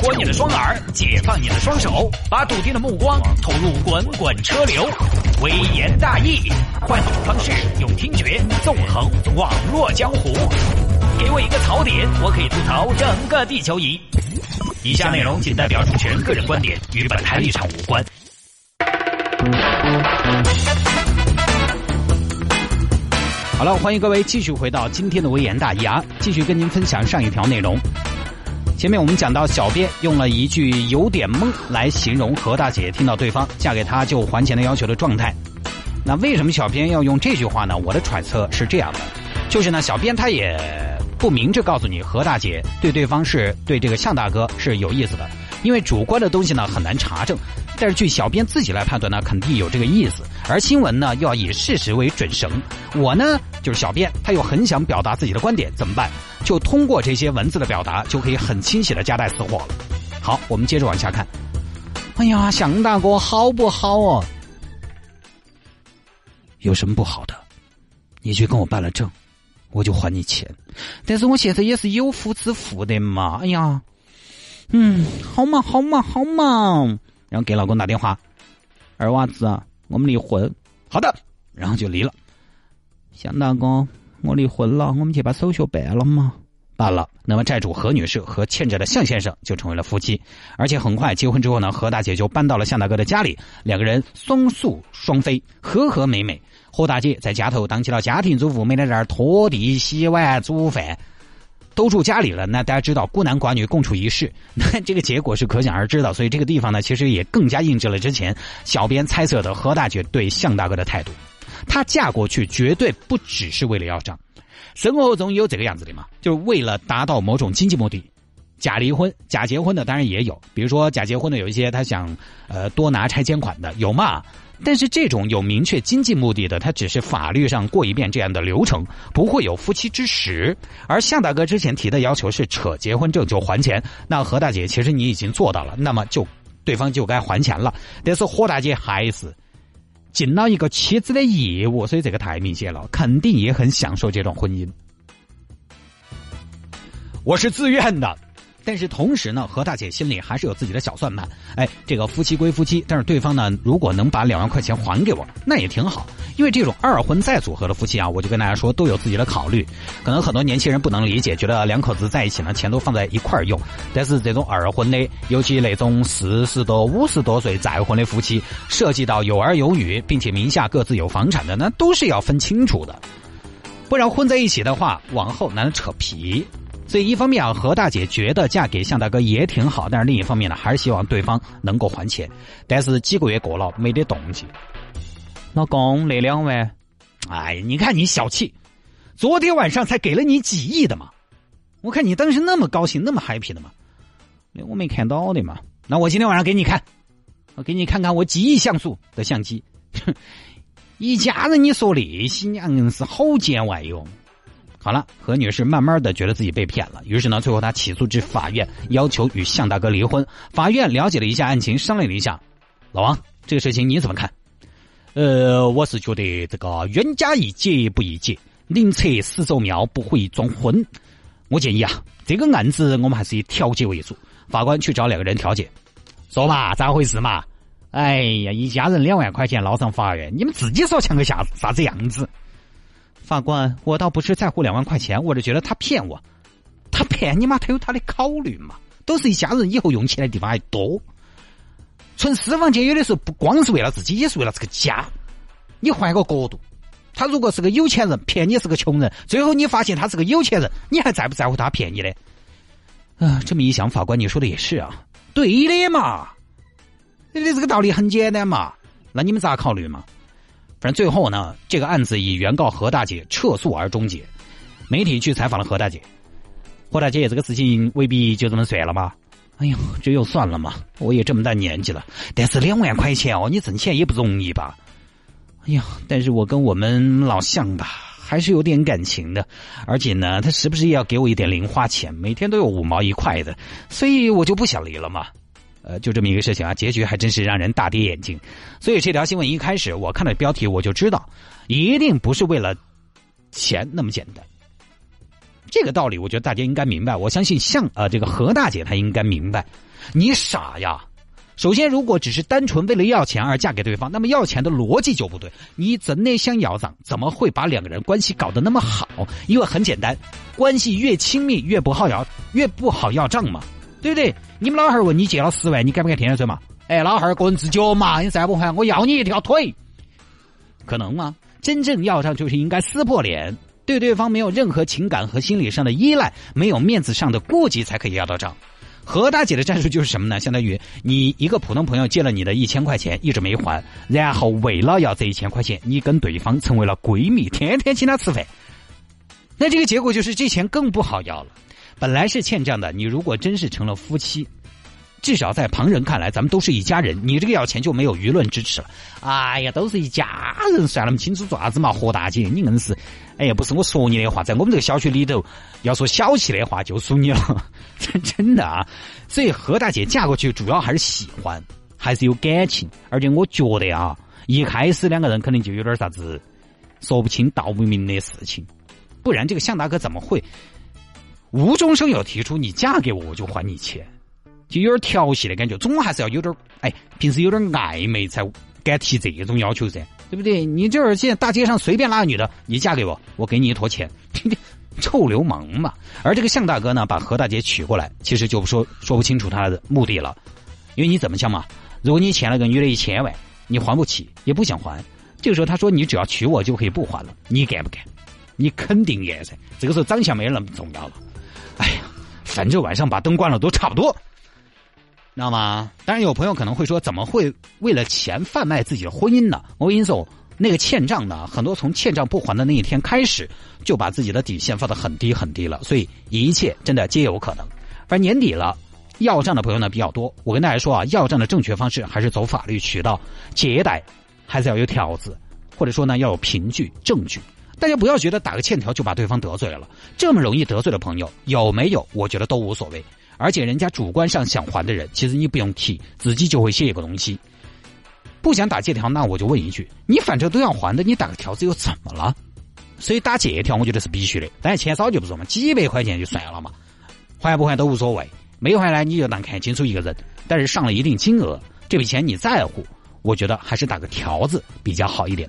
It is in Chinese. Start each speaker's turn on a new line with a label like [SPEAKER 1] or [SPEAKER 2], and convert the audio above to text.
[SPEAKER 1] 活你的双耳，解放你的双手，把笃定的目光投入滚滚车流。微言大义，换种方式用听觉纵横网络江湖。给我一个槽点，我可以吐槽整个地球仪。以下内容仅代表主持人个人观点，与本台立场无关。好了，欢迎各位继续回到今天的微言大义啊，继续跟您分享上一条内容。前面我们讲到，小编用了一句“有点懵”来形容何大姐听到对方嫁给他就还钱的要求的状态。那为什么小编要用这句话呢？我的揣测是这样的，就是呢，小编他也不明着告诉你何大姐对对方是对这个向大哥是有意思的，因为主观的东西呢很难查证。但是据小编自己来判断呢，肯定有这个意思。而新闻呢，要以事实为准绳。我呢，就是小编，他又很想表达自己的观点，怎么办？就通过这些文字的表达，就可以很清晰的夹带私货了。好，我们接着往下看。哎呀，向大哥好不好哦？有什么不好的？你去跟我办了证，我就还你钱。但是我现在也是有夫之妇的嘛。哎呀，嗯，好嘛，好嘛，好嘛。然后给老公打电话，二娃子啊，我们离婚。好的，然后就离了。向大哥，我离婚了，我们去把手续办了吗？办了。那么债主何女士和欠债的向先生就成为了夫妻，而且很快结婚之后呢，何大姐就搬到了向大哥的家里，两个人双宿双飞，和和美美。何大姐在家头当起了家庭主妇，每天在那儿拖地、洗碗、煮饭。都住家里了，那大家知道孤男寡女共处一室，那这个结果是可想而知的。所以这个地方呢，其实也更加印证了之前小编猜测的何大姐对向大哥的态度。她嫁过去绝对不只是为了要账，生活中有这个样子的嘛，就是为了达到某种经济目的。假离婚、假结婚的当然也有，比如说假结婚的有一些他想呃多拿拆迁款的有嘛。但是这种有明确经济目的的，他只是法律上过一遍这样的流程，不会有夫妻之实。而向大哥之前提的要求是扯结婚证就还钱，那何大姐其实你已经做到了，那么就对方就该还钱了。但是何大姐还是尽了一个妻子的义务，所以这个太明显了，肯定也很享受这种婚姻。我是自愿的。但是同时呢，何大姐心里还是有自己的小算盘。哎，这个夫妻归夫妻，但是对方呢，如果能把两万块钱还给我，那也挺好。因为这种二婚再组合的夫妻啊，我就跟大家说，都有自己的考虑。可能很多年轻人不能理解，觉得两口子在一起呢，钱都放在一块儿用。但是这种二婚的，尤其那种四十多、五十多岁再婚的夫妻，涉及到有儿有女，并且名下各自有房产的，那都是要分清楚的。不然混在一起的话，往后难扯皮。所以一方面啊，何大姐觉得嫁给向大哥也挺好，但是另一方面呢，还是希望对方能够还钱。但是几个月过了，没得动静。老公，那两万，哎呀，你看你小气，昨天晚上才给了你几亿的嘛，我看你当时那么高兴，那么 happy 的嘛，那我没看到的嘛。那我今天晚上给你看，我给你看看我几亿像素的相机。一家人，你说那些娘是好见外哟。好了，何女士慢慢的觉得自己被骗了，于是呢，最后她起诉至法院，要求与向大哥离婚。法院了解了一下案情，商量了一下，老王，这个事情你怎么看？呃，我是觉得这个冤家宜解不宜结，宁拆十座庙，不毁装婚。我建议啊，这个案子我们还是以调解为主。法官去找两个人调解，说嘛，咋回事嘛？哎呀，一家人两万块钱捞上法院，你们自己说像个啥啥子样子？法官，我倒不是在乎两万块钱，我是觉得他骗我，他骗你嘛，他有他的考虑嘛，都是一家人，以后用钱的地方还多。存私房钱有的时候不光是为了自己，也是为了这个家。你换个角度，他如果是个有钱人，骗你是个穷人，最后你发现他是个有钱人，你还在不在乎他骗你的？啊，这么一想，法官你说的也是啊，对的嘛，你的这个道理很简单嘛，那你们咋考虑嘛？反正最后呢，这个案子以原告何大姐撤诉而终结。媒体去采访了何大姐，何大姐也这个事情未必就这么算了吧？哎呦，这又算了嘛？我也这么大年纪了，但是两万块钱哦，你挣钱也不容易吧？哎呀，但是我跟我们老向吧，还是有点感情的，而且呢，他时不时也要给我一点零花钱，每天都有五毛一块的，所以我就不想离了嘛。呃，就这么一个事情啊，结局还真是让人大跌眼镜。所以这条新闻一开始我看了标题，我就知道，一定不是为了钱那么简单。这个道理，我觉得大家应该明白。我相信像呃这个何大姐她应该明白。你傻呀！首先，如果只是单纯为了要钱而嫁给对方，那么要钱的逻辑就不对。你真的想要账，怎么会把两个人关系搞得那么好？因为很简单，关系越亲密越不好要，越不好要账嘛，对不对？你们老汉儿问你借了十万，你敢不敢天天追嘛？哎，老汉儿个人自觉嘛，你再不还，我要你一条腿。可能吗？真正要账就是应该撕破脸，对对方没有任何情感和心理上的依赖，没有面子上的顾忌，才可以要到账。何大姐的战术就是什么呢？相当于你一个普通朋友借了你的一千块钱，一直没还，然后为了要这一千块钱，你跟对方成为了闺蜜，天天请她吃饭。那这个结果就是这钱更不好要了。本来是欠账的，你如果真是成了夫妻，至少在旁人看来，咱们都是一家人，你这个要钱就没有舆论支持了。哎呀，都是一家人，算那么清楚做啥子嘛？何大姐，你硬是，哎呀，不是我说你的话，在我们这个小区里头，要说小气的话，就属你了。真的啊，所以何大姐嫁过去主要还是喜欢，还是有感情，而且我觉得啊，一开始两个人肯定就有点啥子说不清道不明的事情，不然这个向大哥怎么会无中生有提出你嫁给我我就还你钱，就有点调戏的感觉，总还是要有点哎，平时有点暧昧才敢提这种要求噻，对不对？你就是现在大街上随便拉个女的，你嫁给我，我给你一坨钱。臭流氓嘛！而这个向大哥呢，把何大姐娶过来，其实就不说说不清楚他的目的了。因为你怎么想嘛？如果你欠了个女的一千万，你还不起，也不想还，这个时候他说你只要娶我就可以不还了，你敢不敢？你肯定敢噻！这个时候长相没那么重要了。反正晚上把灯关了都差不多，知道吗？当然有朋友可能会说，怎么会为了钱贩卖自己的婚姻呢？我跟你说。那个欠账呢，很多从欠账不还的那一天开始，就把自己的底线放得很低很低了，所以一切真的皆有可能。而年底了，要账的朋友呢比较多。我跟大家说啊，要账的正确方式还是走法律渠道，借贷还是要有条子，或者说呢要有凭据证据。大家不要觉得打个欠条就把对方得罪了，这么容易得罪的朋友有没有？我觉得都无所谓。而且人家主观上想还的人，其实你不用提，自己就会写一个东西。不想打借条，那我就问一句：你反正都要还的，你打个条子又怎么了？所以打借条，我觉得是必须的。但是钱少就不说嘛，几百块钱就算了嘛，还不还都无所谓。没还呢，你就当看清楚一个人。但是上了一定金额，这笔钱你在乎，我觉得还是打个条子比较好一点。